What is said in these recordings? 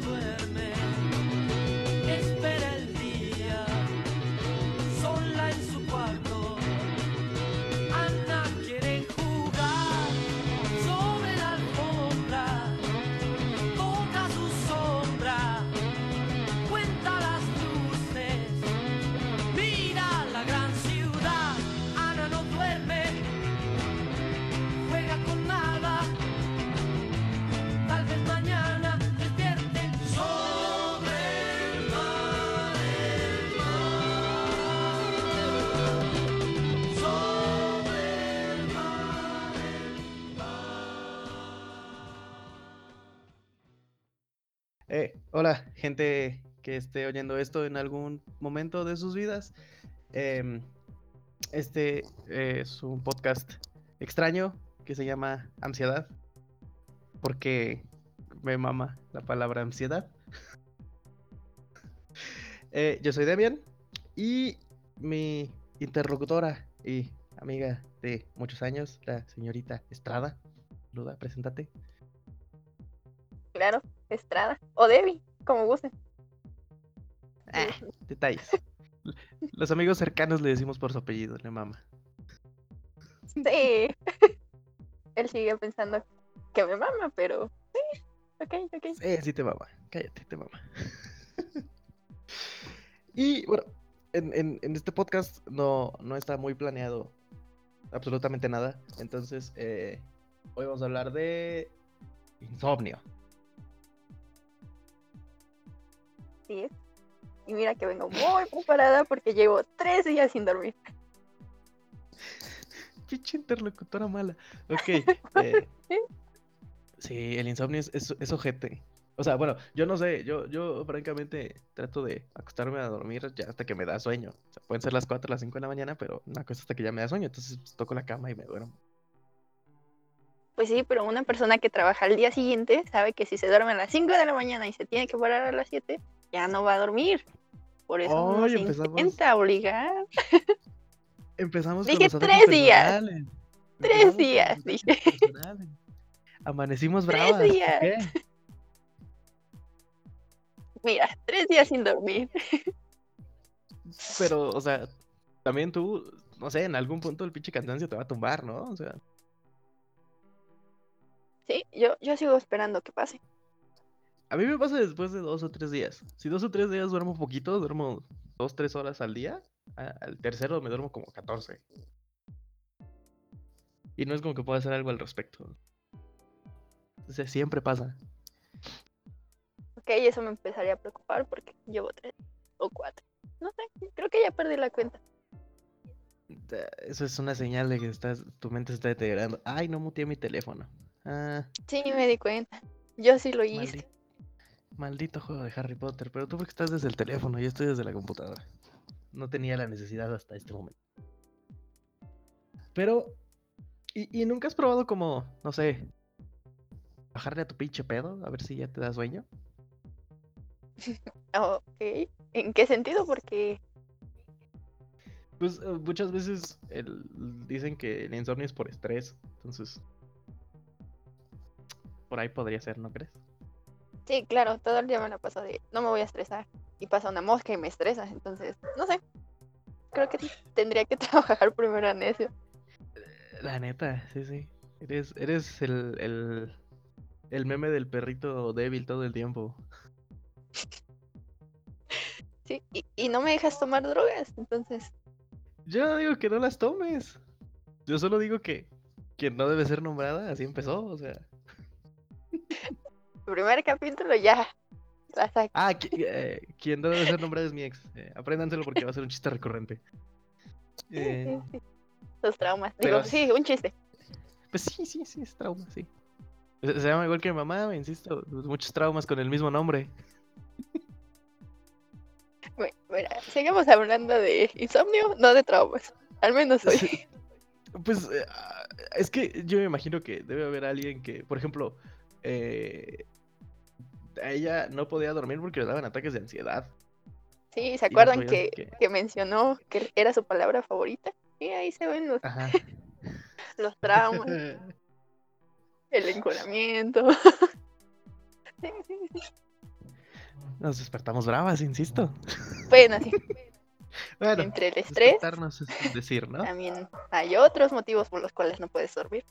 duerme, que esté oyendo esto en algún momento de sus vidas. Em, este es un podcast extraño que se llama Ansiedad, porque me mama la palabra ansiedad. Eh, yo soy Demian y mi interlocutora y amiga de muchos años, la señorita Estrada. Saluda, preséntate. Claro, Estrada. O Debbie, como gusten. Ah, detalles. Los amigos cercanos le decimos por su apellido, le mama. Sí. Él sigue pensando que me mama, pero sí. Ok, ok. Sí, sí te mama. Cállate, te mama. y bueno, en, en- en este podcast no, no está muy planeado absolutamente nada. Entonces, eh, hoy vamos a hablar de insomnio. Es. Y mira que vengo muy preparada porque llevo tres días sin dormir. Pinche interlocutora mala. Ok. eh, sí, el insomnio es, es, es ojete. O sea, bueno, yo no sé, yo, yo francamente trato de acostarme a dormir ya hasta que me da sueño. O sea, pueden ser las 4 o las 5 de la mañana, pero una cosa hasta que ya me da sueño. Entonces pues, toco la cama y me duermo. Pues sí, pero una persona que trabaja al día siguiente sabe que si se duerme a las 5 de la mañana y se tiene que parar a las 7, ya no va a dormir. Por eso Ay, se empezamos- intenta obligar. Empezamos Dije con tres días. Tres días, dije. Amanecimos Tres bravas. días. ¿qué? Mira, tres días sin dormir. Pero, o sea, también tú, no sé, en algún punto el pinche cansancio te va a tumbar, ¿no? O sea, Sí, yo, yo sigo esperando que pase. a mí me pasa después de dos o tres días. Si dos o tres días duermo poquito, duermo dos, tres horas al día. Al tercero me duermo como 14. Y no es como que pueda hacer algo al respecto. Siempre pasa. Ok, eso me empezaría a preocupar porque llevo tres o cuatro. No sé, creo que ya perdí la cuenta. Eso es una señal de que estás, tu mente está deteriorando. Ay, no muteé mi teléfono. Ah, Sí, me di cuenta. Yo sí lo hice. maldi- maldito juego de Harry Potter. Pero tú porque estás desde el teléfono, yo estoy desde la computadora. No tenía la necesidad hasta este momento. Pero, ¿y, y nunca has probado como, no sé, bajarle a tu pinche pedo? A ver si ya te da sueño. Ok. ¿En qué sentido? Porque Pues eh, muchas veces el- dicen que el insomnio es por estrés. Entonces, por ahí podría ser, ¿no crees? sí, claro, todo el día me la paso de no me voy a estresar. Y pasa una mosca y me estresa. Entonces, no sé. Creo que tendría que trabajar primero en eso. La neta, sí, sí. Eres, eres el, el, el meme del perrito débil todo el tiempo. Sí, y, y no me dejas tomar drogas. Entonces, Yo no digo que no las tomes. Yo solo digo que, que no debe ser nombrada, así empezó, o sea. primer capítulo ya. La saqué. Ah, eh, quien debe ser nombrada es mi ex. Eh, apréndanselo porque va a ser un chiste recurrente. Eh, sí, sí. Los traumas. pero Digo, sí, un chiste. pues sí, sí, sí, es trauma, sí. Se, se llama igual que mi mamá, me insisto. Muchos traumas con el mismo nombre. Bueno, mira, seguimos hablando de insomnio, no de traumas. Al menos hoy. Pues eh, ah, es que yo me imagino que debe haber alguien que, por ejemplo, eh, a ella no podía dormir porque le daban ataques de ansiedad. Sí, ¿se Y no acuerdan que, que- que mencionó que era su palabra favorita? Sí, ahí se ven los, los traumas, el enculamiento. Sí, sí, sí. Nos despertamos bravas, insisto. Bueno, sí, Bueno, entre el estrés es decir, ¿no? también hay otros motivos por los cuales no puedes dormir.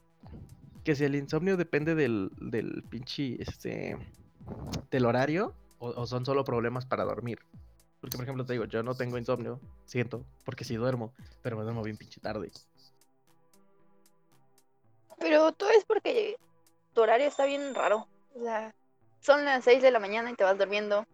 Que si el insomnio depende del, del pinche, este, del horario, o, o son solo problemas para dormir. Porque, por ejemplo, te digo, yo no tengo insomnio, siento, porque sí duermo, pero me duermo bien pinche tarde. Pero todo es porque tu horario está bien raro. O sea, son las 6 de la mañana y te vas durmiendo.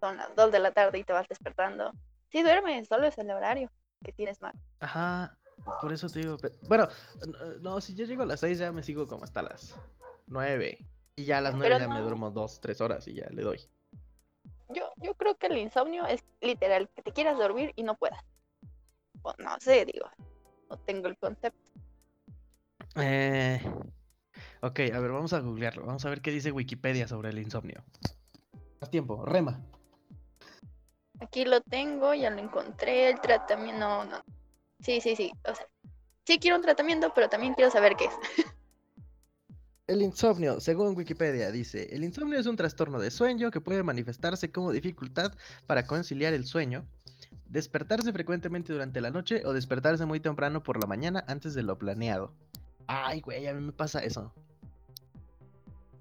Son las 2 de la tarde y te vas despertando. Sí duermes, solo es el horario que tienes mal. Ajá, por eso te digo. Bueno, n- no, si yo llego a las 6 ya me sigo como hasta las 9. Y ya a las 9 Pero ya me duermo 2, 3 horas y ya le doy. Yo, yo creo que el insomnio es literal, que te quieras dormir y no puedas. O no sé, digo. No tengo el concepto. Eh, ok, a ver, vamos a googlearlo. Vamos a ver qué dice Wikipedia sobre el insomnio. Más tiempo, rema. Aquí lo tengo, ya lo encontré. El tratamiento. No, no. Sí, sí, sí. O sea, sí quiero un tratamiento, pero también quiero saber qué es. El insomnio, según Wikipedia, dice, el insomnio es un trastorno de sueño que puede manifestarse como dificultad para conciliar el sueño, despertarse frecuentemente durante la noche o despertarse muy temprano por la mañana antes de lo planeado. Ay, güey, a mí me pasa eso.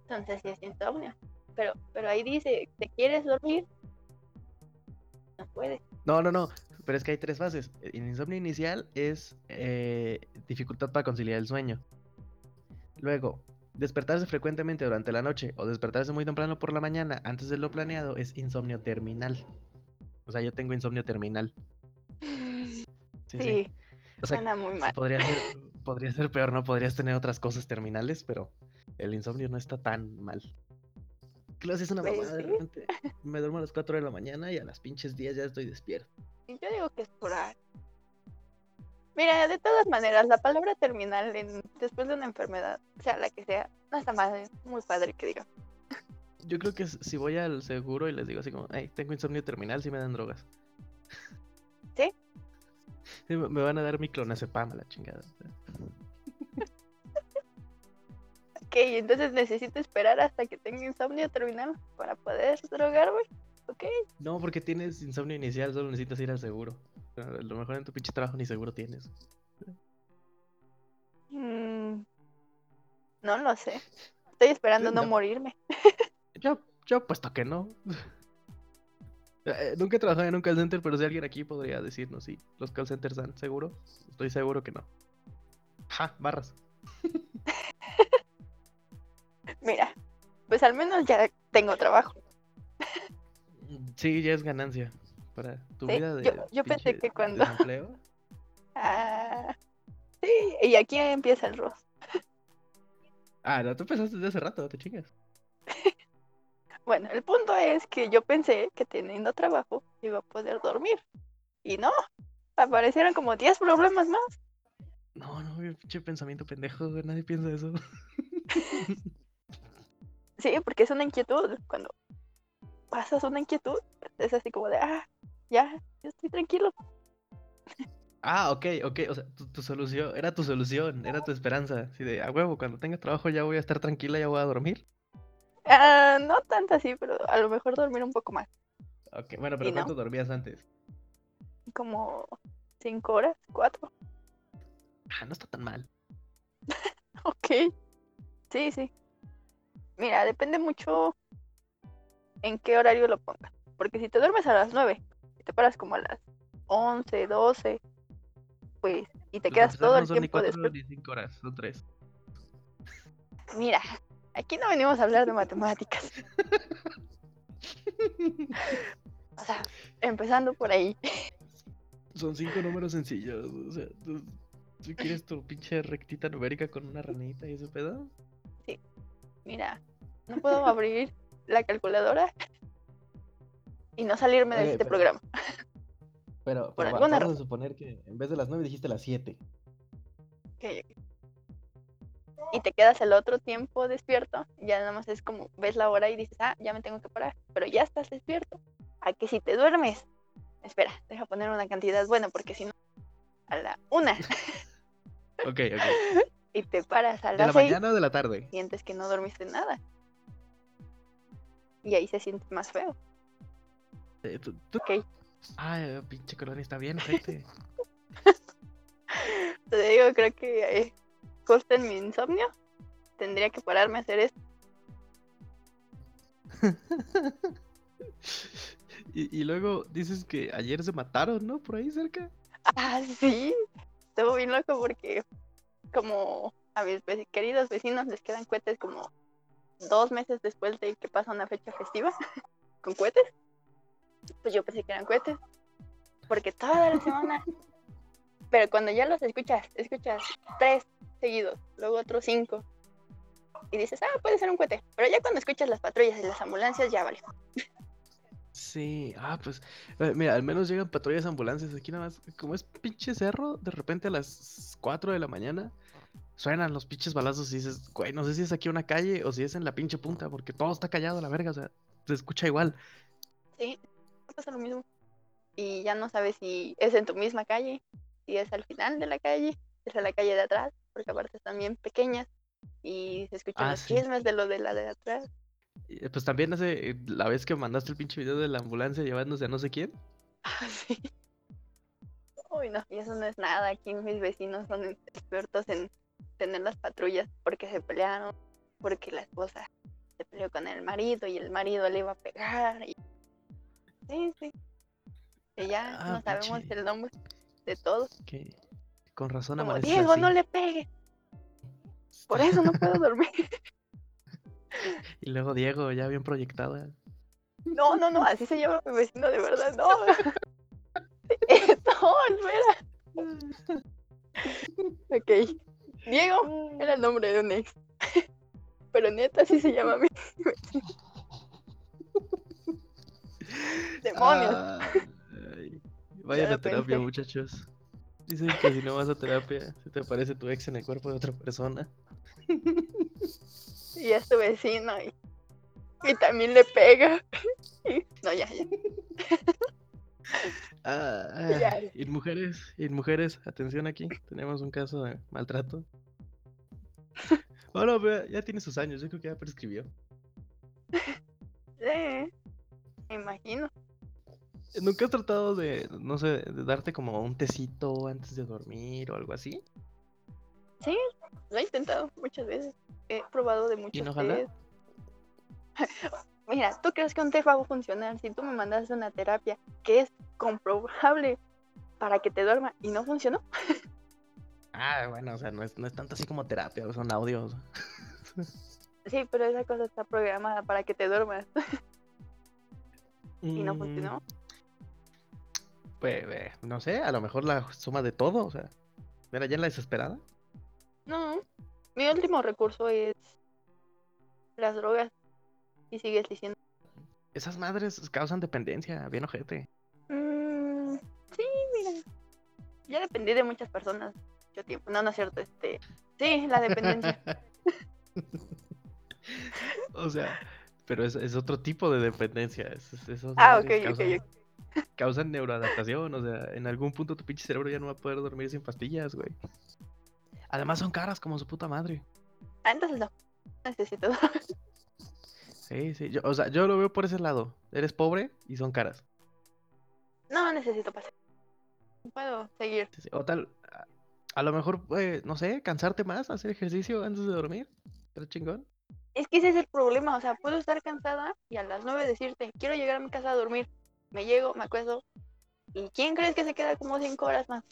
Entonces sí es insomnio. Pero, pero ahí dice, ¿te quieres dormir? No puedes. No, no, no, pero es que hay tres fases. El insomnio inicial es eh, dificultad para conciliar el sueño. Luego, despertarse frecuentemente durante la noche o despertarse muy temprano por la mañana antes de lo planeado es insomnio terminal. O sea, yo tengo insomnio terminal. Sí, Sí, sí. O sea, suena muy mal. podría ser, podría ser peor, ¿no? Podrías tener otras cosas terminales, pero el insomnio no está tan mal. Claro, es una Pues mamada, de repente me duermo a las 4 de la mañana y a las pinches 10 ya estoy despierto. Yo digo que es ahí. Mira, de todas maneras, la palabra terminal en- después de una enfermedad, sea la que sea, no está mal, es muy padre que diga. Yo creo que si voy al seguro y les digo así como, hey, tengo insomnio terminal, sí me dan drogas. ¿Sí? Sí, me van a dar mi clonazepam a la chingada. Ok, entonces necesito esperar hasta que tenga insomnio terminal para poder drogarme. Ok, No, porque tienes insomnio inicial, solo necesitas ir al seguro. A lo mejor en tu pinche trabajo ni seguro tienes. mm, no lo sé. Estoy esperando Sí, no no. morirme. Yo, yo puesto que no. Eh, Nunca he trabajado en un call center, pero si alguien aquí podría decirnos si los call centers dan seguro. Estoy seguro que no. Ja, barras. Mira, pues al menos ya tengo trabajo. Sí, ya es ganancia. Para tu Sí, vida de. yo- yo pensé que cuando-. Ah, sí, y aquí empieza el ross. Ah, no, tú empezaste desde hace rato, te chingas. Bueno, el punto es que yo pensé que teniendo trabajo iba a poder dormir. Y no, aparecieron como 10 problemas más. No, no, pinche pensamiento pendejo, nadie piensa eso. Sí, porque es una inquietud. Cuando pasas una inquietud, es así como de, ah, ya, yo estoy tranquilo. Ah, ok, ok, o sea, tu, tu solución, era tu solución, era tu esperanza. Así de, a huevo, cuando tenga trabajo ya voy a estar tranquila, ya voy a dormir. Ah, no tanto así, pero a lo mejor dormir un poco más. Ok, bueno, pero. ¿cuánto dormías antes? Como 5 horas, 4. Ah, no está tan mal. Ok. Sí, sí. Mira, depende mucho en qué horario lo pongas. Porque si te duermes a las 9 y te paras como a las 11, 12, pues, y te quedas todo el no son ni tiempo cuatro despierto. ni cinco horas, son tres. Mira, aquí no venimos a hablar de matemáticas. O sea, empezando por ahí. Son cinco números sencillos, o sea, ¿tú, tú quieres tu pinche rectita numérica con una ranita y ese pedo? Mira, no puedo abrir la calculadora y no salirme de este pero- programa. Pero, Por pero va- alguna vamos a razón. suponer que en vez de las nueve dijiste las siete. Ok, ok. Y te quedas el otro tiempo despierto, ya nada más es como ves la hora y dices, ah, ya me tengo que parar, pero ya estás despierto. A que si te duermes, espera, deja poner una cantidad buena, porque si no, a la una Ok, ok. y te paras a ¿De la seis, mañana o de la tarde? sientes que no dormiste nada. Y ahí se siente más feo. Eh, tú- tú- Ok. Ay, pinche colonia está bien, gente. Te digo, creo que eh, en mi insomnio tendría que pararme a hacer esto. y, y luego dices que ayer se mataron, ¿no? Por ahí cerca. Ah, sí. Estuvo bien loco porque como a mis queridos vecinos les quedan cohetes como dos meses después de que pasa una fecha festiva con cohetes, pues yo pensé que eran cohetes. Porque toda la semana... Pero cuando ya los escuchas, escuchas tres seguidos, luego otros cinco. Y dices, ah, puede ser un cohete. Pero ya cuando escuchas las patrullas y las ambulancias, ya vale. Sí, ah, pues, eh, mira, al menos llegan patrullas ambulancias aquí nada más. Como es pinche cerro, de repente a las 4 de la mañana suenan los pinches balazos y dices, güey, no sé si es aquí una calle o si es en la pinche punta, porque todo está callado a la verga, o sea, se escucha igual. Sí, pasa lo mismo. Y ya no sabes si es en tu misma calle, si es al final de la calle, es a la calle de atrás, porque aparte están bien pequeñas y se escuchan Ah, los sí. chismes de lo de la de atrás. Eh, Pues también hace eh, la vez que mandaste el pinche video de la ambulancia llevándose a no sé quién. Ah, sí. Uy, no, y eso no es nada. Aquí mis vecinos son expertos en tener las patrullas porque se pelearon, porque la esposa se peleó con el marido y el marido le iba a pegar. Y... Sí, sí. Y ya Ah, no sabemos el nombre de todos. Con razón Como Diego, así. no le pegue. Por eso no puedo dormir. Y luego Diego, ya bien proyectada. No, no, no, así se llama mi vecino de verdad, no. Eh, no, espera. Ok. Diego era el nombre de un ex. Pero neta, así se llama mi. Demonios. Ay, Vayan a terapia, muchachos. Dicen que si no vas a terapia, se te aparece tu ex en el cuerpo de otra persona. Y es tu vecino y, y también le pega. Y- no, ya, ya. Ah, Ya. y mujeres, y mujeres, atención aquí, tenemos un caso de maltrato. Bueno, pero ya tiene sus años, yo creo que ya prescribió. Sí, me imagino. ¿Nunca has tratado de, no sé, de darte como un tecito antes de dormir o algo así? Lo he intentado muchas veces. He probado de muchos no jala? tés. Mira, ¿tú crees que un té va a funcionar si tú me mandas una terapia que es comprobable para que te duerma y no funcionó? Ah, bueno, o sea, no es, no es tanto así como terapia, son audios. Sí, pero esa cosa está programada para que te duermas y no Mm, funcionó. Pues, eh, no sé, a lo mejor la suma de todo, o sea, mira, ya en la desesperada. No, mi último recurso es las drogas y sigues diciendo, Esas madres causan dependencia, bien ojete. "Mm, sí, mira, ya dependí de muchas personas mucho tiempo. No, no es cierto, este, sí, la dependencia. o sea, pero es, es otro tipo de dependencia. es- es- Ah, madres ok, ok, causan, causan neuroadaptación, o sea, en algún punto tu pinche cerebro ya no va a poder dormir sin pastillas, güey. Además son caras como su puta madre. Ah, entonces no, necesito Sí, sí, yo, o sea, yo lo veo por ese lado. Eres pobre y son caras. No necesito pasar. Puedo seguir. Sí, sí, O tal, a, lo mejor, eh, no sé, cansarte más, hacer ejercicio antes de dormir. Pero chingón. Es que ese es el problema. O sea, puedo estar cansada y a las nueve decirte, quiero llegar a mi casa a dormir. Me llego, me acuesto. ¿Y quién crees que se queda como cinco horas más?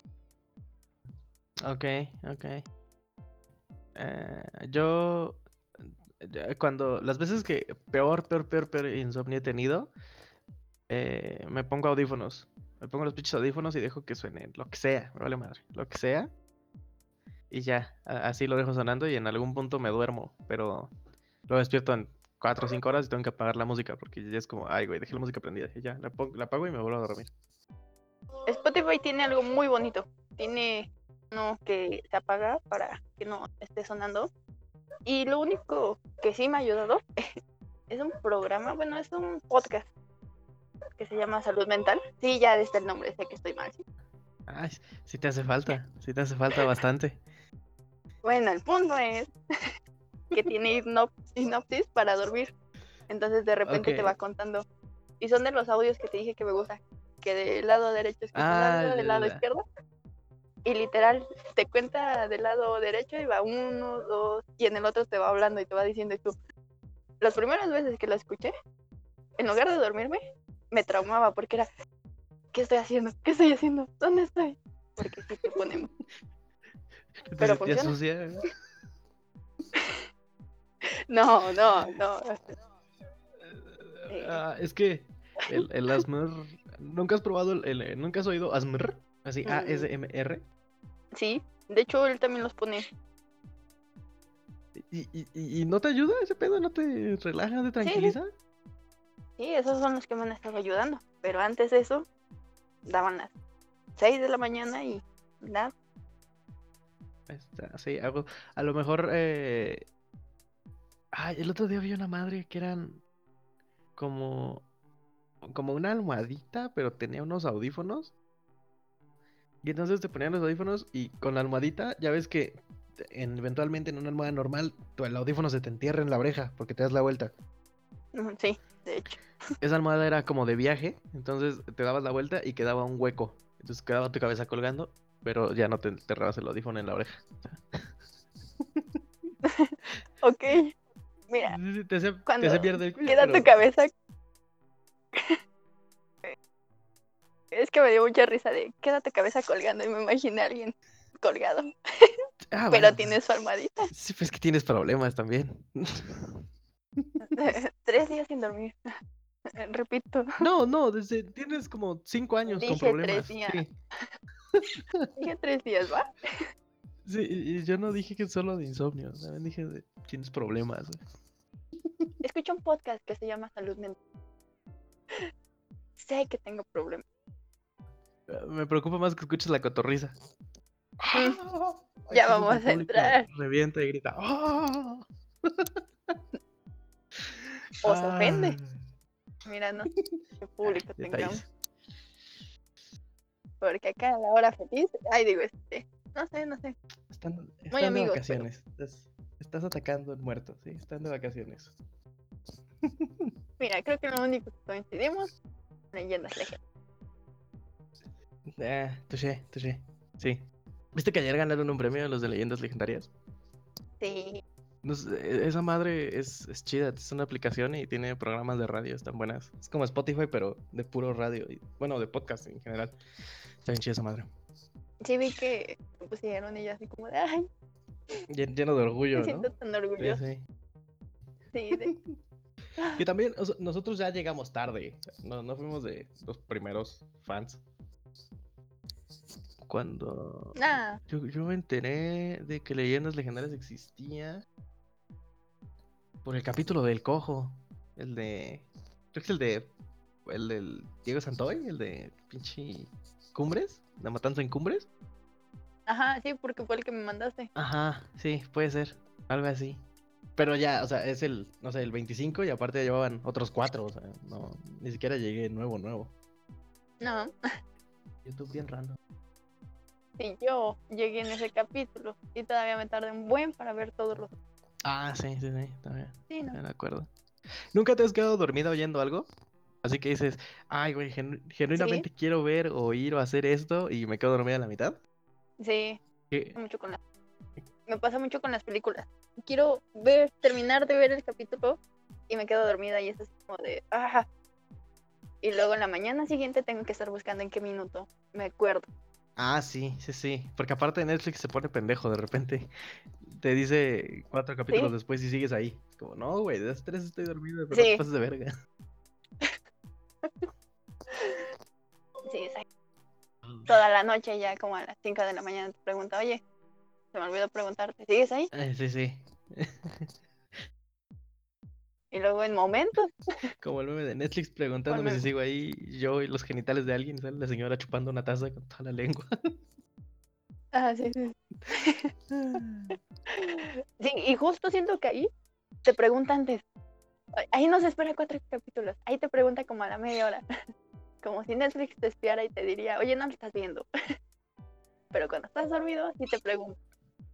Ok, ok. Eh, yo, cuando, las veces que peor, peor, peor, peor insomnio he tenido, eh, me pongo audífonos. Me pongo los pinches audífonos y dejo que suene lo que sea, me vale madre, lo que sea. Y ya, así lo dejo sonando y en algún punto me duermo, pero lo despierto en 4 o 5 horas y tengo que apagar la música porque ya es como, ay, güey, dejé la música prendida. Y ya, la, la apago y me vuelvo a dormir. Spotify tiene algo muy bonito. Tiene uno que se apaga para que no esté sonando. Y lo único que sí me ha ayudado es un programa, bueno, es un podcast que se llama Salud Mental. Sí, ya está el nombre, sé que estoy mal. ¿sí? Ay, sí te hace falta, sí te hace falta bastante. Bueno, el punto es que tiene hipnosis para dormir. Entonces de repente te va contando Y son de los audios que te dije que me gusta. Que del lado derecho es Ah, del lado izquierdo. Y literal, te cuenta del lado derecho y va uno, dos, y en el otro te va hablando y te va diciendo y tú. Las primeras veces que lo escuché, en lugar de dormirme, me traumaba porque era, ¿qué estoy haciendo? ¿Qué estoy haciendo? ¿Dónde estoy? Porque sí te ponemos. Pero funciona. sucia. No, no, no. Ah, es que el, el ASMR. ¿Nunca has probado el, el- ¿Nunca has oído ASMR? Así, Mm. ASMR. Sí, de hecho él también los pone. ¿Y, y, y- no te ayuda ese pedo? ¿No te relaja, te tranquiliza? Sí, esos son los que me han estado ayudando. Pero antes de eso, daban las 6 de la mañana y nada. Está, sí, hago. A lo mejor. Eh... Ay, el otro día vi una madre que eran como. Como una almohadita, pero tenía unos audífonos. Y entonces te ponían los audífonos y con la almohadita, ya ves que en- eventualmente en una almohada normal, tu- el audífono se te entierra en la oreja porque te das la vuelta. Sí, de hecho. Esa almohada era como de viaje, entonces te dabas la vuelta y quedaba un hueco. Entonces quedaba tu cabeza colgando, pero ya no te enterrabas el audífono en la oreja. Ok. Mira, Te te hace perder el queda tu cabeza. Es que me dio mucha risa de queda tu cabeza colgando y me imaginé a alguien colgado, Ah, pero bueno, tiene su almohadita. Sí, pues que tienes problemas también. Tres días sin dormir. Repito, No, no, desde tienes como cinco años con Dije tres problemas. días. Sí, dije tres días, ¿va? sí, y yo no dije que solo de insomnio, también dije de tienes problemas. Escucho un podcast que se llama Salud Mental. Sé que tengo problemas. Ah, Me preocupa más que escuches la cotorriza. Ya vamos a entrar. Revienta y grita. ¡Ah! O se ofende. Ah, Mira, no qué público tengamos. Porque acá a la hora feliz, ay, digo, este, no sé, no sé. Están, están de amigos, pero- vacaciones. Estás, estás atacando al muerto, sí, están de vacaciones. Mira, creo que lo único que coincidimos, leyendas legendarias. Ah, touché, touché. Sí. ¿Viste que ayer ganaron un premio los de leyendas legendarias? Sí, No e- esa madre es, es chida, es una aplicación y tiene programas de radio, están buenas. Es como Spotify, pero de puro radio. y- bueno, de podcast en general. Está bien chida esa madre. sí vi que pusieron yo así como de, ay, Llen- Lleno de orgullo, me ¿no? siento tan Sí, orgullosa. sí. Sí, de- Que también o sea, nosotros ya llegamos tarde. No, no fuimos de los primeros fans. Cuando Nah, yo, yo me enteré de que Leyendas Legendarias existía por el capítulo del cojo. El de. Creo que es el de. El del Diego Santoy, el de pinche Cumbres, la matanza en Cumbres. ajá, sí, porque fue el que me mandaste. Ajá, sí, puede ser. Algo así. Pero ya, o sea, es el, no sé, el 25 y aparte llevaban otros cuatro, o sea, no, ni siquiera llegué nuevo, nuevo. No, YouTube bien random. sí, yo llegué en ese capítulo y todavía me tardé un buen para ver todos los. Ah, sí, sí, sí, también, Sí, no. me acuerdo. ¿Nunca te has quedado dormida oyendo algo? Así que dices, ay, güey, genu- genuinamente quiero ver, oír o hacer esto y me quedo dormida a la mitad. Sí, ¿Qué? mucho con la... Me pasa mucho con las películas. Quiero ver, terminar de ver el capítulo y me quedo dormida y es así como de... "Ah". Y luego en la mañana siguiente tengo que estar buscando en qué minuto me acuerdo. Ah, sí, sí, sí. Porque aparte de Netflix se pone pendejo de repente. Te dice cuatro capítulos Sí. después y sigues ahí. Es como, no, güey, de las tres estoy dormido, pero no Sí. te pases de verga. Toda la noche ya como a las 5 de la mañana te pregunta, oye, se me olvidó preguntarte, ¿sigues ahí? Eh, sí, sí. Y luego en momentos, Como el meme de Netflix preguntándome si sigo ahí, yo y los genitales de alguien, sale la señora chupando una taza con toda la lengua. ah, sí, sí. Sí, y justo siento que ahí te pregunta antes. Ahí no se espera cuatro capítulos. Ahí te pregunta como a la media hora. Como si Netflix te espiara y te diría, oye, no lo estás viendo. Pero cuando estás dormido, sí te pregunta.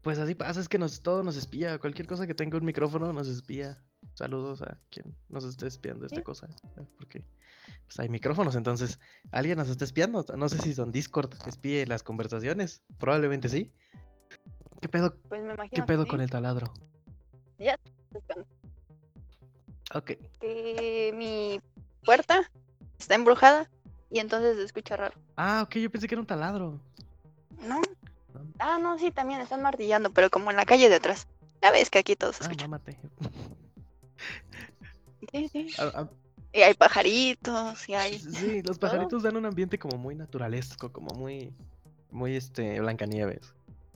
Pues así pasa, es que nos, todo nos espía. Cualquier cosa que tenga un micrófono nos espía. Saludos a quien nos esté espiando esta Sí. cosa. Porque pues, hay micrófonos, entonces alguien nos está espiando. No sé si son Discord espíe las conversaciones. Probablemente sí. ¿Qué pedo, Pues me qué pedo sí, con el taladro? buscando Ok. Que mi puerta está embrujada y entonces se escucha raro. Ah, ok, yo pensé que era un taladro. No. Ah, no, sí, también están martillando, pero como en la calle de atrás. Ya ves que aquí todo se Ah, escucha. mámate. Sí, sí. Ah, ah, Y hay pajaritos, y hay. sí, los pajaritos dan un ambiente como muy naturalesco, como muy, muy este, Blancanieves.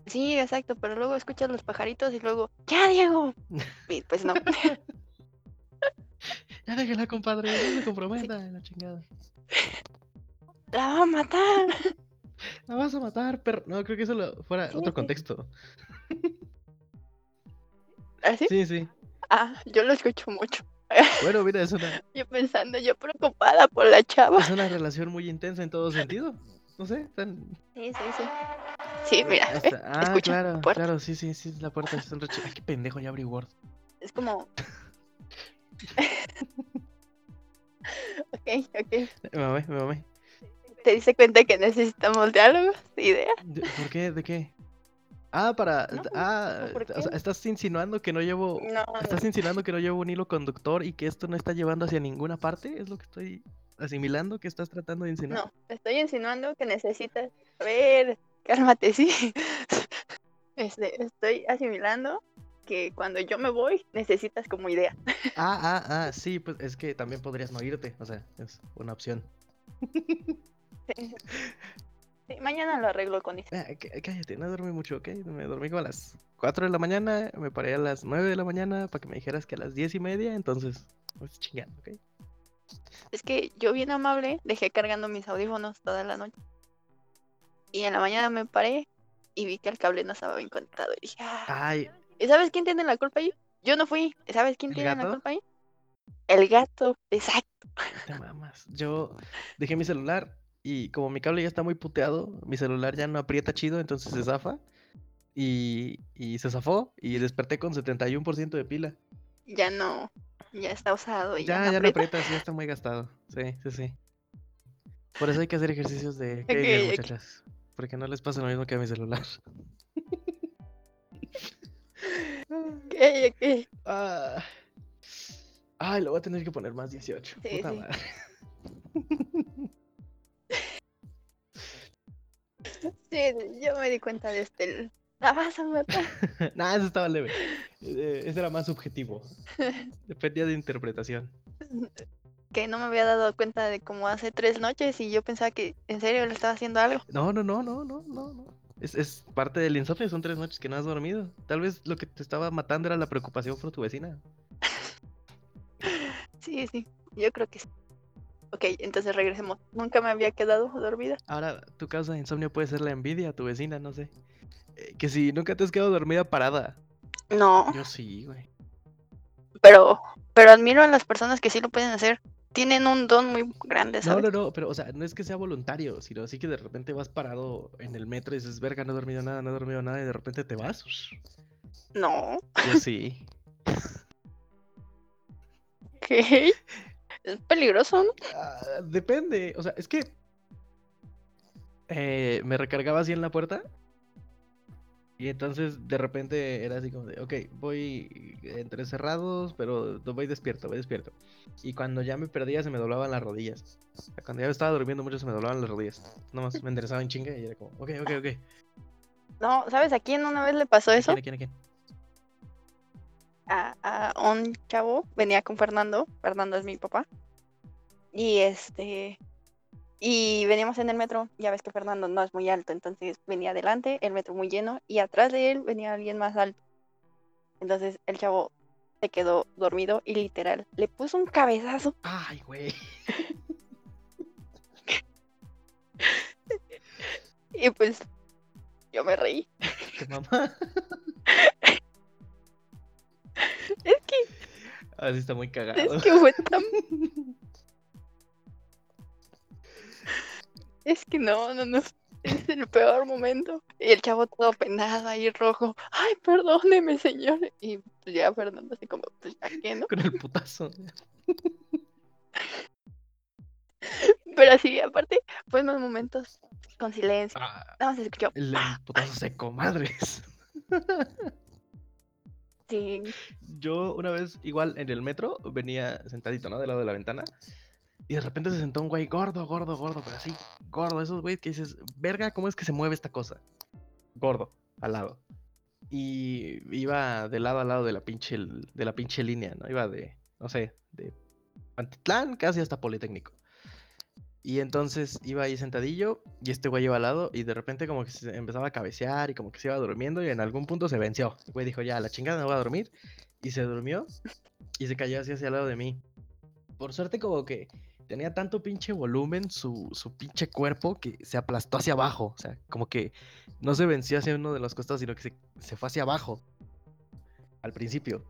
Sí, exacto, pero luego escuchas los pajaritos y luego, ¡ya, Diego! Y pues no. Ya déjela, compadre, no se comprometa, la chingada. ¡La va a matar! La vas a matar, pero no, creo que eso lo- fuera Sí, otro sí. contexto. ¿Así? Sí, sí. Ah, yo lo escucho mucho. Bueno, mira, es una, Yo pensando, yo preocupada por la chava. es una relación muy intensa en todo sentido. No sé, tan... Sí, sí, sí. Sí, mira, ¿eh? Ah, escucha, claro, claro, sí, sí, sí, la puerta es un reche- Ay, qué pendejo, ya abrí Word. Es como. ok, ok. Me mamé, me mamé. ¿Te diste cuenta que necesitamos diálogos? ¿Idea? ¿De- ¿Por qué? ¿De qué? Ah, para... No, ah, ¿por o sea, estás insinuando que no llevo... No, ¿Estás insinuando que no llevo un hilo conductor y que esto no está llevando hacia ninguna parte? ¿Es lo que estoy asimilando que estás tratando de insinuar? no. Estoy insinuando que necesitas. A ver, cálmate, sí. Este, estoy asimilando que cuando yo me voy necesitas como idea. Ah, ah, ah, sí, pues es que también podrías no irte, o sea, es una opción. Sí. Sí, mañana lo arreglo con. Ah, cá- cállate, no dormí mucho, ¿ok? Me dormí como a las 4 de la mañana, me paré a las 9 de la mañana para que me dijeras que a las 10 y media, entonces, pues chingando, ¿ok? Es que yo bien amable dejé cargando mis audífonos toda la noche. Y en la mañana me paré y vi que el cable no estaba bien conectado. Y dije, ah. Ay, ¿Y sabes quién tiene la culpa ahí? Yo no fui. ¿Y ¿Sabes quién ¿El tiene gato? la culpa ahí? El gato, exacto. te mamas. Yo dejé mi celular y como mi cable ya está muy puteado, mi celular ya no aprieta chido, entonces se zafa. Y, y se zafó y desperté con 71% de pila. Ya no, ya está usado y ya, Ya, no ya no aprieta. aprieta, sí, está muy gastado. Sí, sí, sí. Por eso hay que hacer ejercicios de Ok, Kegel, ok. muchachas. Porque no les pasa lo mismo que a mi celular. Ok, ok. Ah. Ay, lo voy a tener que poner más 18. Sí, Puta sí. madre. Sí, yo me di cuenta de este. La vas a matar. nah, eso estaba leve. Eh, Ese era más subjetivo. Dependía de interpretación. Que no me había dado cuenta de como hace tres noches y yo pensaba que en serio le estaba haciendo algo. No, no, no, no, no, no, no. Es, es parte del insomnio, son tres noches que no has dormido. Tal vez lo que te estaba matando era la preocupación por tu vecina. Sí, sí, yo creo que sí. Ok, entonces regresemos. Nunca me había quedado dormida. Ahora, tu causa de insomnio puede ser la envidia a tu vecina, no sé. Eh, que si nunca te has quedado dormida parada. No, Yo sí, güey. pero, pero admiro a las personas que sí lo pueden hacer. Tienen un don muy grande, No, ¿sabes? no, no, pero, o sea, no es que sea voluntario, sino así que de repente vas parado en el metro y dices, verga, no he dormido nada, no he dormido nada, y de repente te vas. No, Yo sí. ¿qué? Es peligroso, ¿no? Ah, depende, o sea, es que eh, me recargaba así en la puerta y entonces de repente era así como de, ok, voy entre cerrados, pero voy despierto, voy despierto. Y cuando ya me perdía se me doblaban las rodillas. O sea, cuando ya estaba durmiendo mucho se me doblaban las rodillas. Nomás me enderezaba en chinga y era como, ok, ok, ok. No, ¿sabes a quién una vez le pasó ¿A eso? quién, a quién, a quién? A, a un chavo, venía con Fernando, Fernando es mi papá, y este, y veníamos en el metro, ya ves que Fernando no es muy alto, entonces venía adelante, el metro muy lleno, y atrás de él venía alguien más alto. Entonces el chavo se quedó dormido y literal, le puso un cabezazo, Ay, güey. y pues yo me reí. ¿Qué mamá? Es que, Así está muy cagado. es que fue tan... Es que no, no, no. Es el peor momento. Y el chavo todo penado ahí rojo. Ay, perdóneme, señor. Y ya Fernando así como, pues ya que no. Con el putazo. Pero sí, aparte, fue más momentos con silencio. Ah, Nada más se escuchó. el, el putazo seco, madres. Yo una vez, igual en el metro, venía sentadito, ¿no? Del lado de la ventana. Y de repente se sentó un güey gordo, gordo, gordo, pero así, gordo. Esos güeyes que dices, verga, ¿cómo es que se mueve esta cosa? Gordo, al lado. Y iba de lado a lado de la pinche, de la pinche línea, ¿no? Iba de, no sé, de Pantitlán casi hasta Politécnico. Y entonces iba ahí sentadillo y este güey iba al lado y de repente como que se empezaba a cabecear y como que se iba durmiendo y en algún punto se venció. El güey dijo, ya, la chingada, me voy a dormir. Y se durmió y se cayó así hacia el lado de mí. Por suerte como que tenía tanto pinche volumen su, su pinche cuerpo que se aplastó hacia abajo. O sea, como que no se venció hacia uno de los costados, sino que se, se fue hacia abajo. Al principio.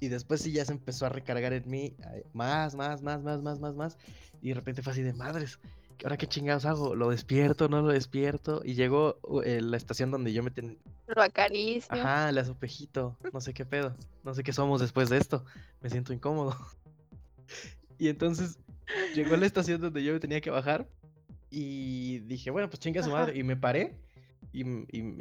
Y después sí ya se empezó a recargar en mí. Más, más, más, más, más, más, más. Y de repente fue así de madres. ¿que ¿Ahora qué chingados hago? ¿Lo despierto? ¿No lo despierto? Y llegó eh, la estación donde yo me tenía... Lo acaricio. Ajá, le pejito. No sé qué pedo. No sé qué somos después de esto. Me siento incómodo. Y entonces llegó la estación donde yo me tenía que bajar. Y dije, bueno, pues chinga su Ajá. madre. Y me paré. Y,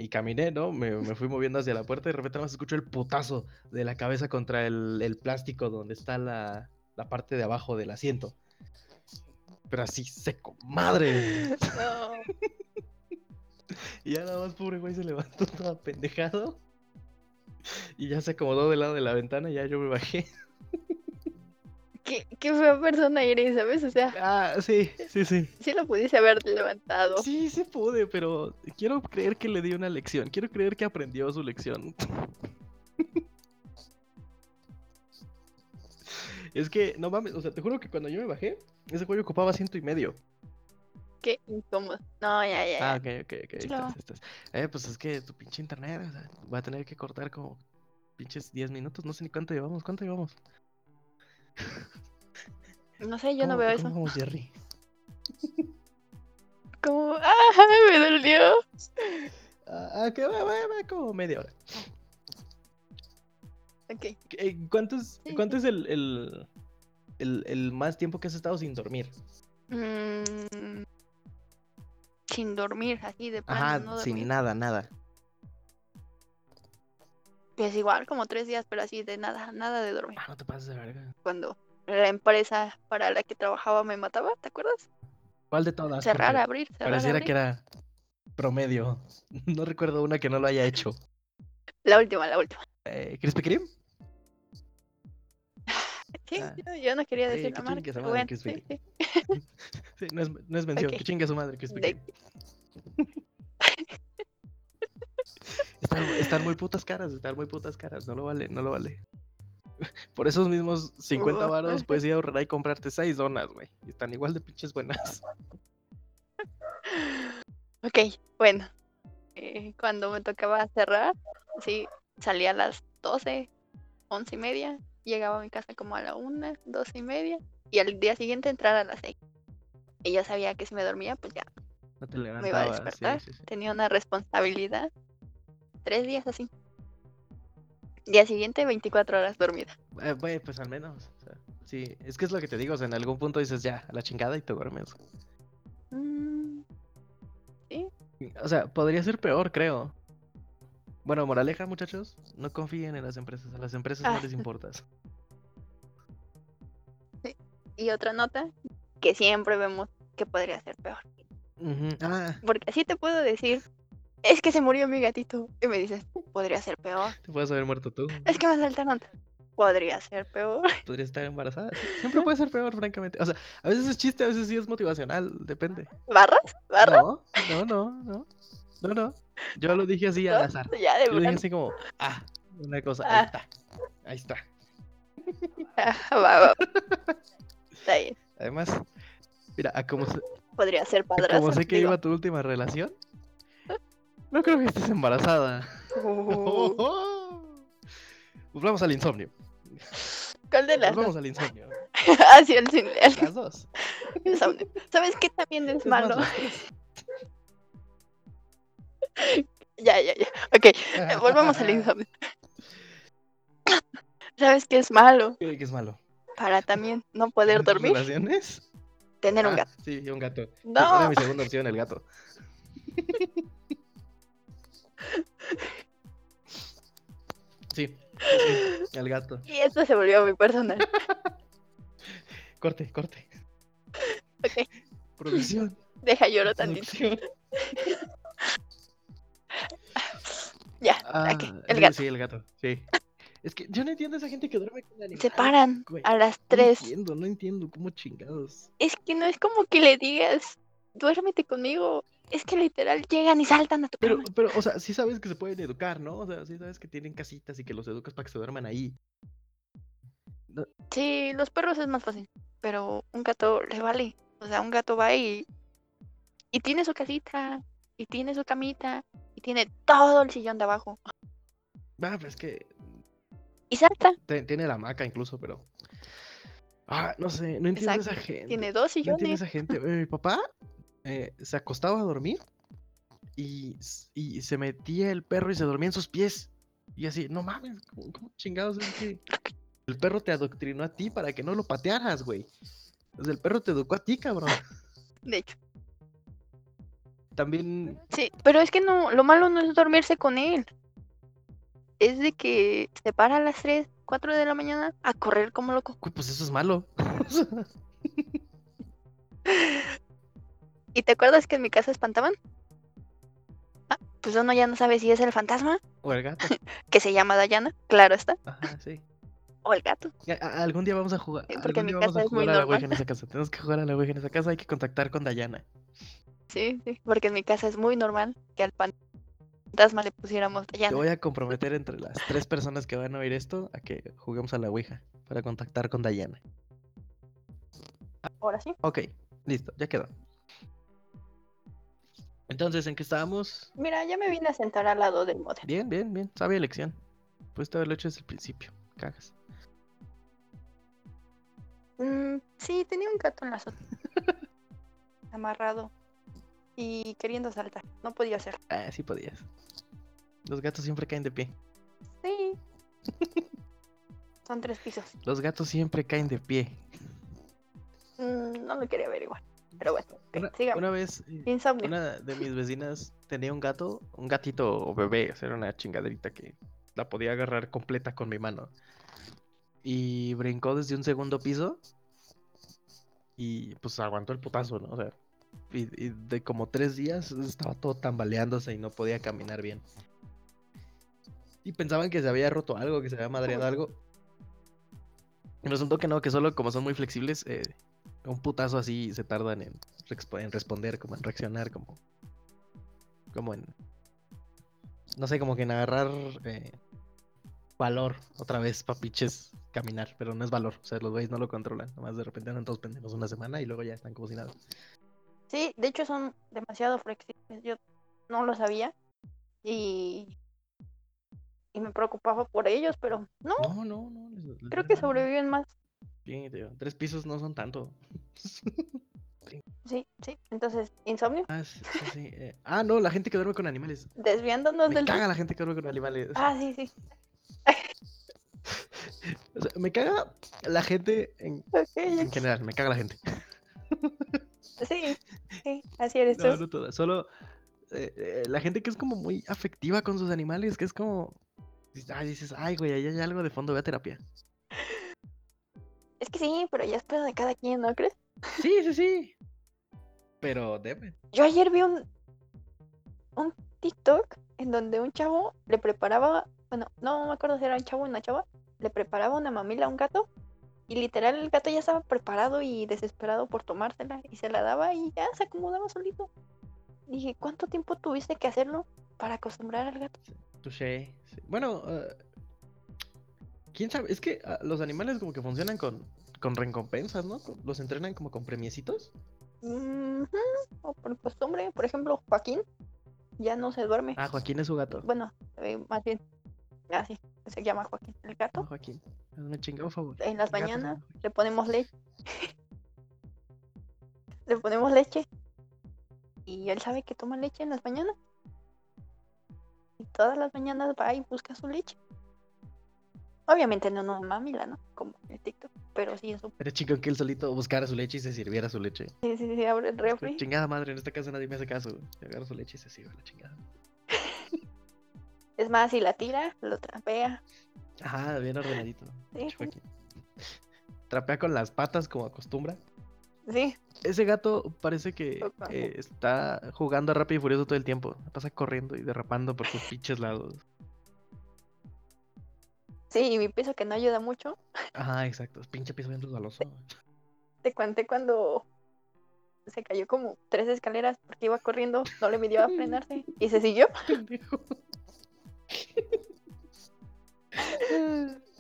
y caminé, ¿no? Me, me fui moviendo hacia la puerta y de repente nada más escucho el putazo de la cabeza contra el, el plástico donde está la, la parte de abajo del asiento. Pero así seco, madre. No. Y ya nada más, pobre güey, se levantó todo pendejado. Y ya se acomodó del lado de la ventana y ya yo me bajé. ¿Qué, qué fea persona eres, ¿sabes? O sea, Ah, sí, sí, sí. sí lo pudiste haber levantado. Sí, sí pude, pero quiero creer que le di una lección. Quiero creer que aprendió su lección. Es que, no mames, o sea, te juro que cuando yo me bajé, ese güey ocupaba ciento y medio. Qué incómodo. No, ya, ya. ya. Ah, ok, ok, ok. estás, estás. Eh, pues es que tu pinche internet, o sea, voy a tener que cortar como pinches 10 minutos, no sé ni cuánto llevamos, ¿cuánto llevamos? No sé, yo no ¿Cómo- veo cómo eso. vamos, Jerry? Como, ¡ah! Me dolió. Ah, ah, que va, va, va, como media hora. Ok. Eh, ¿Cuánto es, Sí, cuánto es el, el, el, el más tiempo que has estado sin dormir? Mm, sin dormir, así de plano. Ajá, no sin dormir. nada, nada. Pues igual, como tres días, pero así de nada, nada de dormir. Ah, no te pases de verga. Cuando la empresa para la que trabajaba me mataba, ¿te acuerdas? ¿Cuál de todas? Cerrar, Porque abrir, cerrar, Pareciera abrir. que era promedio. No recuerdo una que no lo haya hecho. La última, la última. Eh, ¿Krispy Kreme? Sí, Ah. yo, yo no quería Sí, decir que la marca. su madre, bueno, sí, sí. Sí, no es, no es mención. Ok. Que chingue a su madre, Krispy De- Kreme. Están, están muy putas caras, están muy putas caras. No lo vale, no lo vale. Por esos mismos 50 Uf. varos puedes ir a ahorrar y comprarte 6 donas, güey. Y están igual de pinches buenas. Ok, bueno. eh, cuando me tocaba cerrar, sí, salía a las 12, 11 y media. Llegaba a mi casa como a la 1, 12 y media. Y al día siguiente entrar a las 6. Y ya sabía que si me dormía, pues ya No te me iba a sí, despertar. sí, sí. Tenía una responsabilidad. Tres días así. Día siguiente, 24 horas dormida. Eh, pues al menos. o sea, sí, es que es lo que te digo. O sea, en algún punto dices ya, a la chingada y te duermes. Mm, O sea, podría ser peor, creo. Bueno, moraleja, muchachos, no confíen en las empresas. A las empresas no Ah. les importas. Y otra nota que siempre vemos que podría ser peor. Ah, Porque así te puedo decir, es que se murió mi gatito. Y me dices, podría ser peor. te puedes haber muerto tú. Es que me saltaron. Podría ser peor. Podrías estar embarazada. Siempre puede ser peor, francamente. O sea, a veces es chiste, a veces sí es motivacional. Depende. ¿Barras? ¿Barras? No, no, no, no. No, no. Yo lo dije así al ¿No? azar. Ya de Yo lo dije así como, ah, una cosa, Ah. ahí está. Ahí está. Ah, va, va. Está bien. Además, mira, a como, se- Podría ser padrastro. como sé que digo. iba tu última relación, no creo que estés embarazada. Vamos al insomnio. ¿Cuál de las Pues vamos dos? al insomnio. Hacia el cine. Las dos. ¿Sabes qué también es malo? Ya, ya, ya. Ok, eh, volvamos al insomnio. ¿Sabes qué es malo? ¿Qué, es malo? Para también no poder ¿Tener dormir, ¿Relaciones? tener un Ah, gato. Sí, un gato. No. Era mi segunda opción, el gato. Sí, el gato. Y esto se volvió muy personal. Corte, corte. Ok, Producción. deja lloro tantito. producción. Ya, Ah, el gato. Sí, el gato, sí. Es que yo no entiendo a esa gente que duerme con animales. Se paran güey. a las No 3. entiendo, no entiendo cómo chingados. Es que no es como que le digas, duérmete conmigo. Es que literal llegan y saltan a tu Pero, cama. pero, o sea, sí sabes que se pueden educar, ¿no? O sea, sí sabes que tienen casitas y que los educas para que se duerman ahí. Sí, los perros es más fácil, pero un gato le vale. O sea, un gato va y, y tiene su casita, y tiene su camita, y tiene todo el sillón de abajo. Ah, pero es que Y salta. tiene la hamaca incluso, pero. Ah, no sé, no entiendo Exacto, esa gente. Tiene dos No entiendo sillones. esa gente. Eh, Mi papá eh, se acostaba a dormir y, y se metía el perro y se dormía en sus pies. Y así, no mames, ¿cómo, cómo chingados es que el perro te adoctrinó a ti para que no lo patearas, güey? Sea, el perro te educó a ti, cabrón. De hecho, También, sí, pero es que no, lo malo no es dormirse con él. Es de que se para a las 3, 4 de la mañana a correr como loco. pues eso es malo. ¿Y te acuerdas que en mi casa espantaban? Ah, pues uno ya no sabe si es el fantasma, o el gato. que se llama Dayana, claro está, Ajá, sí. o el gato. Algún día vamos a jugar. Sí, porque mi casa es muy a la normal. en esa casa. Tenemos que jugar a la Ouija en esa casa. Hay que contactar con Dayana. Sí, sí, porque en mi casa es muy normal que al fantasma le pusiéramos Te Dayana. voy a comprometer entre las tres personas que van a oír esto a que juguemos a la Ouija para contactar con Dayana. Ahora sí. Ok, listo, ya quedó. Entonces, ¿en qué estábamos? Mira, ya me vine a sentar al lado del modelo. Bien, bien, bien. Sabia elección. Pudiste haberlo hecho desde el principio. Cagas. Mm, sí, tenía un gato en la azotea. amarrado. Y queriendo saltar. No podía hacerlo. Ah, sí podías. Los gatos siempre caen de pie. Sí. Son tres pisos. Los gatos siempre caen de pie. Mm, no lo quería ver igual. Pero bueno, ok, Una, sigamos. una vez eh, Insomnio. Una de mis vecinas tenía un gato, un gatito o bebé, o sea, era una chingaderita que la podía agarrar completa con mi mano. Y brincó desde un segundo piso y pues aguantó el putazo, ¿no? O sea, y, y de como tres días estaba todo tambaleándose y no podía caminar bien. Y pensaban que se había roto algo, que se había madreado algo. Y resultó que no, que solo como son muy flexibles, eh, un putazo así se tardan en, resp- en responder, como en reaccionar, como, como en, no sé, como que en agarrar eh, valor otra vez, papiches, caminar, pero no es valor, o sea, los güeyes no lo controlan, nomás de repente andan todos pendejos una semana y luego ya están nada. Sí, de hecho son demasiado flexibles. Yo no lo sabía. Y. Y me preocupaba por ellos, pero no. No, no, no. les Creo que sobreviven más. Sí, tío, tres pisos no son tanto. Sí, sí. Entonces, insomnio. Ah, sí, sí, sí, eh, ah, no, la gente que duerme con animales. Desviándonos Me del. caga la gente que duerme con animales. Ah, sí, sí. O sea, me caga la gente en, en general, me caga la gente. Sí, sí, así eres No, tú. no toda, solo eh, eh, la gente que es como muy afectiva con sus animales, que es como, ay, dices, ay, güey, ahí hay algo de fondo, ve a terapia. Es que sí, pero ya es pedo de cada quien, ¿no crees? Sí, sí, sí. Pero debe. Yo ayer vi un, un TikTok en donde un chavo le preparaba, bueno, no me acuerdo si era un chavo o una chava, le preparaba una mamila a un gato y literal el gato ya estaba preparado y desesperado por tomársela y se la daba y ya se acomodaba solito. Dije, ¿cuánto tiempo tuviste que hacerlo para acostumbrar al gato? Touché. sí. Bueno, eh, quién sabe, es que ah, los animales como que funcionan con, con recompensas, ¿no? Los entrenan como con premiecitos. Ujú, O por costumbre, por ejemplo, Joaquín ya no se duerme. Ah, Joaquín es su gato. Bueno, eh, más bien, así se llama Joaquín, el Ah, gato. Joaquín. Me chingado favor. En las mañanas le ponemos leche. le ponemos leche. Y él sabe que toma leche en las mañanas. Y todas las mañanas va y busca su leche. Obviamente no no mamila, ¿no? Como en el TikTok. Pero sí en su... Era chingón que él solito buscara su leche y se sirviera su leche. Sí, sí, sí, abre el refri. Chingada madre, en esta casa nadie me hace caso. Se agarra su leche y se sirve la chingada. Es más, si la tira, lo trapea. Ajá, bien ordenadito. Sí. Trapea con las patas como acostumbra. sí. Ese gato parece que eh, está jugando a rápido y furioso todo el tiempo. Pasa corriendo y derrapando por sus pinches lados. Sí, y mi piso que no ayuda mucho. Ajá, exacto. Pinche piso bien resbaloso. Te conté cuando se cayó como tres escaleras porque iba corriendo, no le midió a frenarse y se siguió.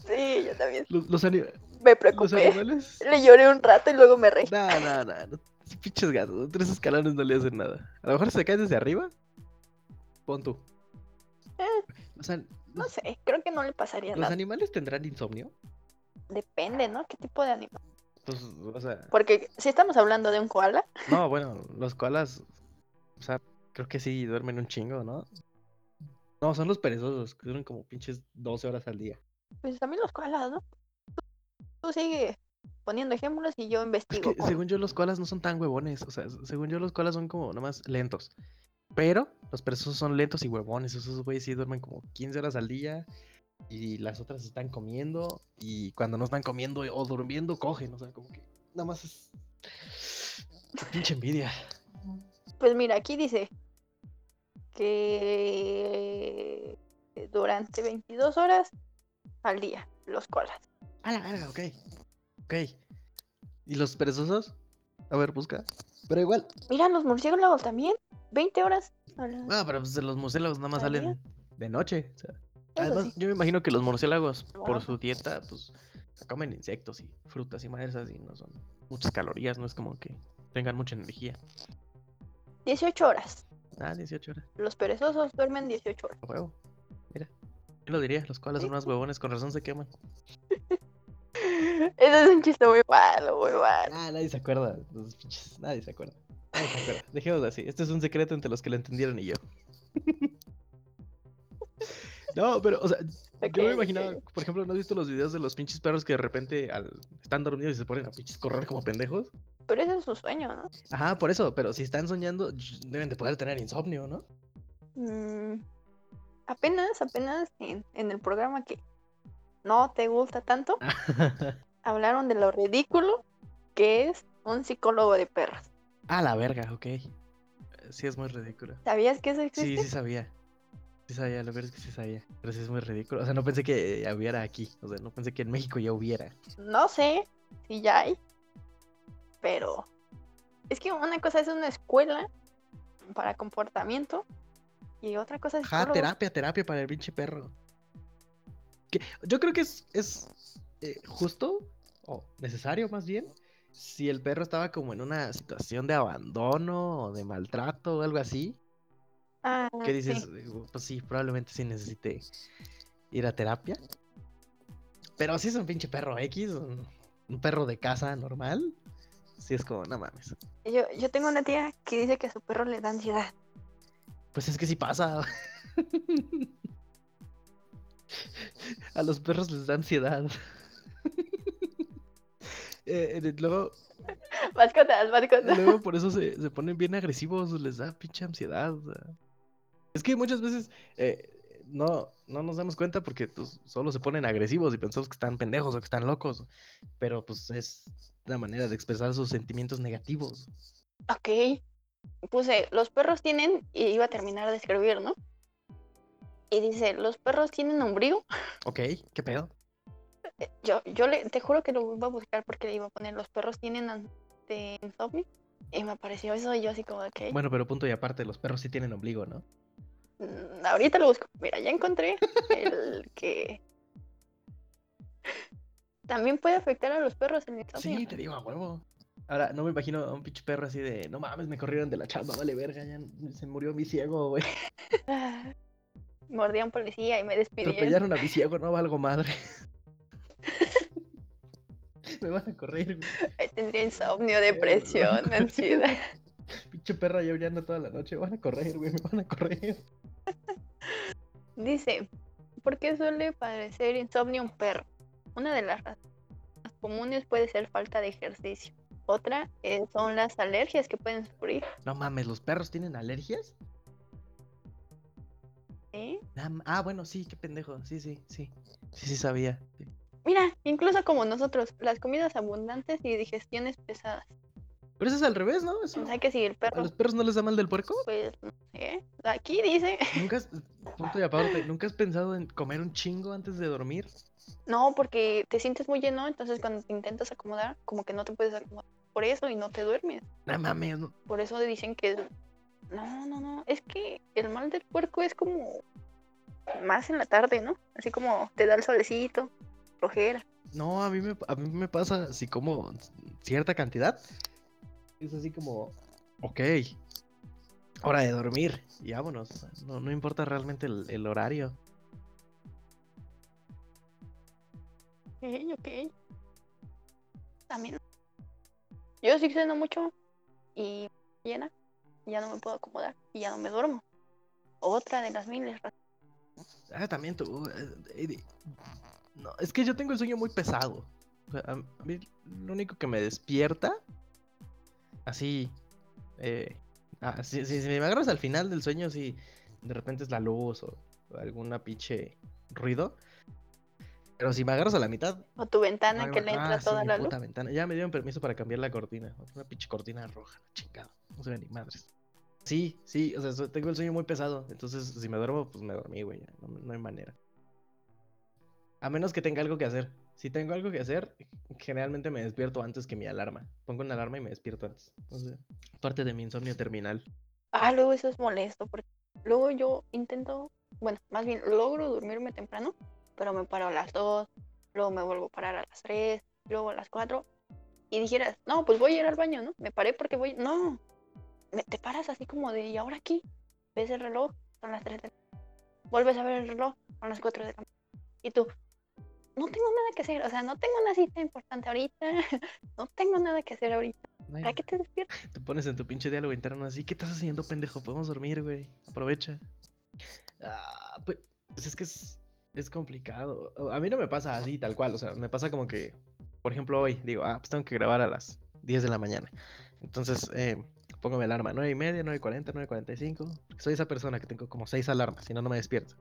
Sí, yo también Los, los, me los preocupé. animales. Le lloré un rato y luego me reí. No, no, no, Pinches gatos. Tres escalones no le hacen nada. A lo mejor se cae desde arriba. Pon tú. Eh. O sea, No los, sé, creo que no le pasaría los nada. animales tendrán insomnio. Depende, ¿no? ¿Qué tipo de animal? Pues, o sea, Porque si estamos hablando de un koala, no, bueno, los koalas. O sea, creo que sí duermen un chingo, ¿no? No, son los perezosos, que duermen como pinches 12 horas al día. pues también los koalas, ¿no? Tú, sigue poniendo ejemplos y yo Es investigo. que según yo los koalas no son tan huevones. O sea, según yo los koalas son como nomás lentos. Pero los perezosos son lentos y huevones. Esos güeyes sí duermen como 15 horas al día. Y las otras están comiendo. Y cuando no están comiendo o durmiendo, cogen. O sea, como que nada más es. Pinche envidia. Pues mira, aquí dice que durante 22 horas al día, los koalas. A la verga, ok. Ok. ¿Y los perezosos? A ver, busca. Pero igual. Mira, los murciélagos también, 20 horas. a la- Ah, pero pues los murciélagos nada más salen de noche. o sea. Además, sí. yo me imagino que los murciélagos, por su dieta, pues comen insectos y frutas y madres así, no son muchas calorías, no es como que tengan mucha energía. 18 horas. Ah, 18 horas, Los perezosos duermen 18 horas. a huevo. Mira, yo lo diría, los koalas son unos huevones, con razón se queman. Eso es un chiste muy malo, muy malo. Ah, nadie se acuerda, los pinches, nadie se acuerda. Nadie se acuerda. Dejémoslo así, este es un secreto entre los que lo entendieron y yo. No, pero, o sea, yo me imaginaba, por ejemplo, ¿no has visto los videos de los pinches perros que de repente al- están dormidos y se ponen a pinches correr como pendejos? Pero ese es su sueño, ¿no? Ajá, por eso, pero si están soñando, deben de poder tener insomnio, ¿no? Mm, apenas, apenas en, en el programa que no te gusta tanto, hablaron de lo ridículo que es un psicólogo de perros. A la verga, ok. Eh, Sí, es muy ridículo. ¿Sabías que eso Sí, existe? sí sabía. Sí sabía, lo peor es que sí sabía. Pero sí es muy ridículo. O sea, no pensé que eh, hubiera aquí. O sea, no pensé que en México ya hubiera. No sé si ya hay, pero es que una cosa es una escuela para comportamiento y otra cosa es psicólogo. terapia, terapia para el pinche perro. Que yo creo que es, es eh, justo, o necesario más bien, si el perro estaba como en una situación de abandono o de maltrato o algo así. Ah, ¿Qué dices? Digo, Pues sí, probablemente sí necesite ir a terapia. Pero si es un pinche perro X, un, un perro de casa normal, sí es como, no mames. Yo, yo tengo una tía que dice que a su perro le da ansiedad. Pues es que sí pasa. A los perros les da ansiedad. Eh, eh, luego, Mascotas, mascotas. luego por eso se, se ponen bien agresivos, les da pinche ansiedad. o sea. Es que muchas veces eh, no, no nos damos cuenta porque pues, solo se ponen agresivos y pensamos que están pendejos o que están locos. Pero pues es la manera de expresar sus sentimientos negativos. Ok. Puse, los perros tienen, y iba a terminar de escribir, ¿no? Y dice, los perros tienen ombligo. Ok, ¿qué pedo? Yo, yo le, te juro que lo voy a buscar porque le iba a poner, los perros tienen de insomnio. Y me apareció eso y yo así como, ok. Bueno, pero punto y aparte, los perros sí tienen ombligo, ¿no? Mm, Ahorita lo busco. Mira, ya encontré el que también puede afectar a los perros el insomnio. Sí, te digo, a huevo. Ahora, no me imagino a un pinche perro así de, no mames, me corrieron de la chamba, vale verga, ya se murió mi ciego, güey. Mordí a un policía y me despidieron. Atropellaron a mi ciego, no valgo madre. me van a correr, güey. Ay, Tendría insomnio, depresión, ansiedad. Pinche perra ya anda toda la noche, me van a correr, güey, me van a correr. Dice, ¿por qué suele padecer insomnio un perro? Una de las razones más comunes puede ser falta de ejercicio. Otra eh, son las alergias que pueden sufrir. No mames, ¿los perros tienen alergias? ¿sí? Ah, Ah, bueno, sí, qué pendejo. Sí, sí, sí. Sí, sí sabía. Sí. Mira, incluso como nosotros, las comidas abundantes y digestiones pesadas. Pero eso es al revés, ¿no? Eso- O sea que si el ¿A perro, los perros no les da mal del puerco? pues, no sé, aquí dice, ¿Nunca has, punto y aparte, ¿nunca has pensado en comer un chingo antes de dormir? no, porque te sientes muy lleno, entonces cuando te intentas acomodar, como que no te puedes acomodar por eso y no te duermes. No mames, no. Por eso dicen que no, no, no, es que el mal del puerco es como más en la tarde, ¿no? Así como te da el solecito, flojera. No, a mí me, a mí me pasa así como cierta cantidad. Es así como, ok, hora de dormir y vámonos. No, no importa realmente el, el horario. Ok, ok. También. Yo sí ceno mucho y llena, ya no me puedo acomodar y ya no me duermo. Otra de las miles. Ah, también tú. No, es que yo tengo el sueño muy pesado. O sea, a mí lo único que me despierta, así, eh, ah, si, si- si me agarras al final del sueño, si de repente es la luz o, alguna pinche ruido. Pero si me agarras a la mitad, O tu ventana que le entra ah, toda la luz. ventana. Ya me dieron permiso para cambiar la cortina. Una pinche cortina roja, chingado. No se ve ni madres. Sí, sí, o sea, tengo el sueño muy pesado. Entonces, si me duermo, pues me dormí, güey. No, no hay manera. A menos que tenga algo que hacer. Si tengo algo que hacer, generalmente me despierto antes que mi alarma. Pongo una alarma y me despierto antes. Entonces, parte de mi insomnio terminal. Ah, luego eso es molesto porque luego yo intento, bueno, más bien logro dormirme temprano, pero me paro a las 2, luego me vuelvo a parar a las 3, luego a las 4 y dijeras, no, pues voy a ir al baño, ¿no? Me paré porque voy, no, me- te paras así como de, ¿y ahora aquí? Ves el reloj, son las 3 de la Vuelves a ver el reloj, son las 4 de la mañana. Y tú, no tengo nada que hacer, o sea, no tengo una cita importante ahorita, no tengo nada que hacer ahorita. Ay, ¿Para qué te despiertas? Te pones en tu pinche diálogo interno así. ¿Qué estás haciendo, pendejo? Podemos dormir, güey. Aprovecha. Ah, pues, pues es que es, es complicado. A mí no me pasa así, tal cual. O sea, me pasa como que, por ejemplo, hoy digo, ah, pues tengo que grabar a las 10 de la mañana. Entonces, eh, pongo mi alarma, 9 y media, 9 y 40, 9 y 45. Soy esa persona que tengo como 6 alarmas, si no, no me despierto.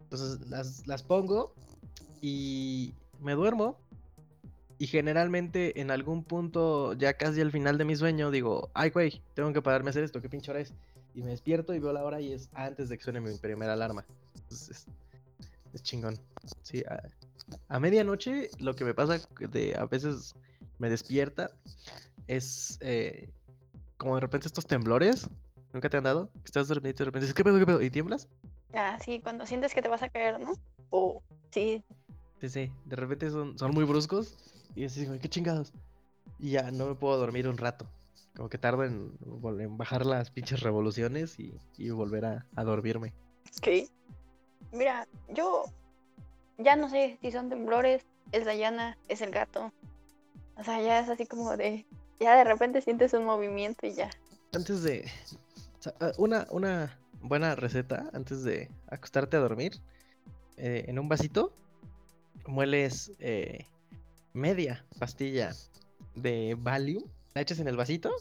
Entonces, las, las pongo y me duermo. Y generalmente en algún punto, ya casi al final de mi sueño, digo, ay, güey, tengo que pararme a hacer esto, ¿qué pinche hora es? Y me despierto y veo la hora y es antes de que suene mi primera alarma. Entonces, es, es chingón. Sí, a, a medianoche lo que me pasa de a veces me despierta es eh, como de repente estos temblores. ¿Nunca te han dado? Estás dormido y de repente dices, ¿qué pedo, qué pedo? ¿Y tiemblas? Ah, sí, cuando sientes que te vas a caer, ¿no? O sí, Sí, sí, de repente son, son muy bruscos y "Güey, ¿qué chingados? Y ya no me puedo dormir un rato. Como que tardo en, bajar las pinches revoluciones y, y volver a, a dormirme. ok. Mira, yo ya no sé si son temblores, es Dayana, es el gato. O sea, ya es así como de. Ya de repente sientes un movimiento y ya. Antes de... ah, Una, una buena receta antes de acostarte a dormir. eh, en un vasito mueles eh, media pastilla de Valium. La echas en el vasito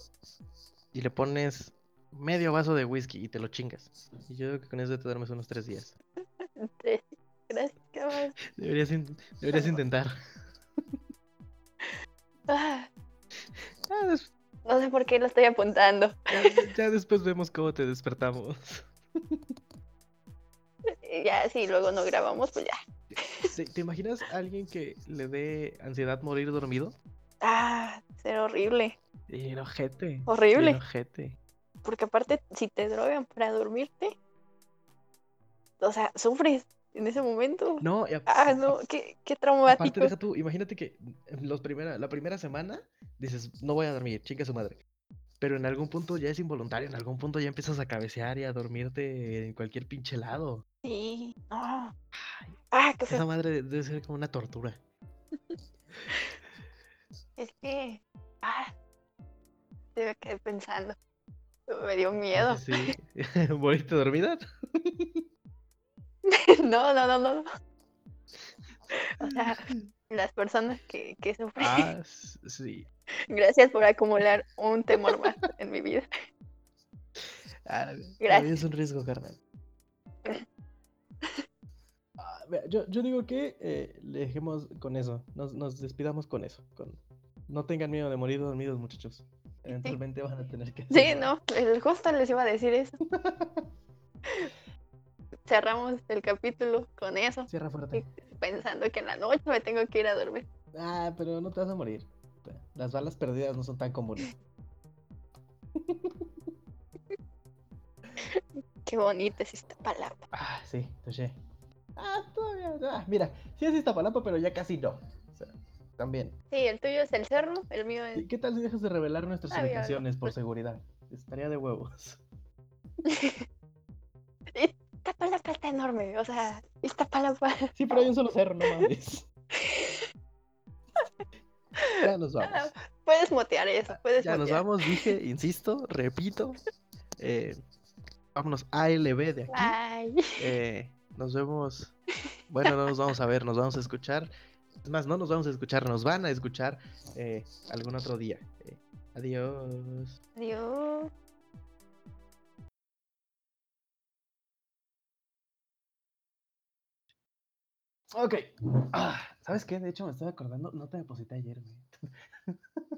y le pones medio vaso de whisky y te lo chingas. Y yo creo que con eso te duermes unos tres días. Sí, Gracias, cabrón. Deberías, in- deberías intentar. Ah, Ah, no sé por qué lo estoy apuntando. ya, ya después vemos cómo te despertamos. Ya, si luego no grabamos, pues ya. ¿Te, imaginas a alguien que le dé ansiedad morir dormido? Ah, ser horrible. Y ojete. Horrible. Porque aparte, si te drogan para dormirte, o sea, sufres en ese momento. No, y Ah, no, qué, qué Aparte, traumático. deja tú, imagínate que los primera, la primera semana dices, no voy a dormir, chinga su madre. Pero en algún punto ya es involuntario, en algún punto ya empiezas a cabecear y a dormirte en cualquier pinche lado. Sí, no. Ay, Ah, qué esa madre de- debe ser como una tortura. Es que, ah, me quedé pensando. Me dio miedo. Sí. ¿Moriste dormida? No, no, no, no. O sea, las personas que, que sufren. Ah, sí. Gracias por acumular un temor más en mi vida. Ah, Gracias. es un riesgo, carnal. Ah, mira, yo, yo digo que eh, le dejemos con eso. Nos, nos despidamos con eso. Con... No tengan miedo de morir dormidos, muchachos. Eventualmente van a tener que. Sí, no, el- justo les iba a decir eso. Cerramos el capítulo con eso, Cierra fuerte. Pensando que en la noche me tengo que ir a dormir. Ah, pero no te vas a morir. Las balas perdidas no son tan comunes. Qué bonita es esta palabra. Ah, sí, touché. Ah, todavía. ah, mira, sí es Iztapalapa, pero ya casi no. O sea, también. Sí, el tuyo es el cerro, el mío ¿Y es. qué tal si dejas de revelar nuestras Ah, ubicaciones por seguridad? Estaría de huevos. Esta palabra está enorme, o sea, esta palabra. Sí, pero hay un solo cerro, no mames. Ya nos vamos. Puedes motear eso, puedes Ya nos vamos, dije, insisto, repito. eh, vámonos ALB de aquí. Ay, eh, nos vemos. Bueno, no nos vamos a ver, nos vamos a escuchar. Es más, no nos vamos a escuchar, nos van a escuchar eh, algún otro día. Eh, adiós. adiós. Ok. Ah, ¿Sabes qué? De hecho, me estoy acordando, no te deposité ayer, güey.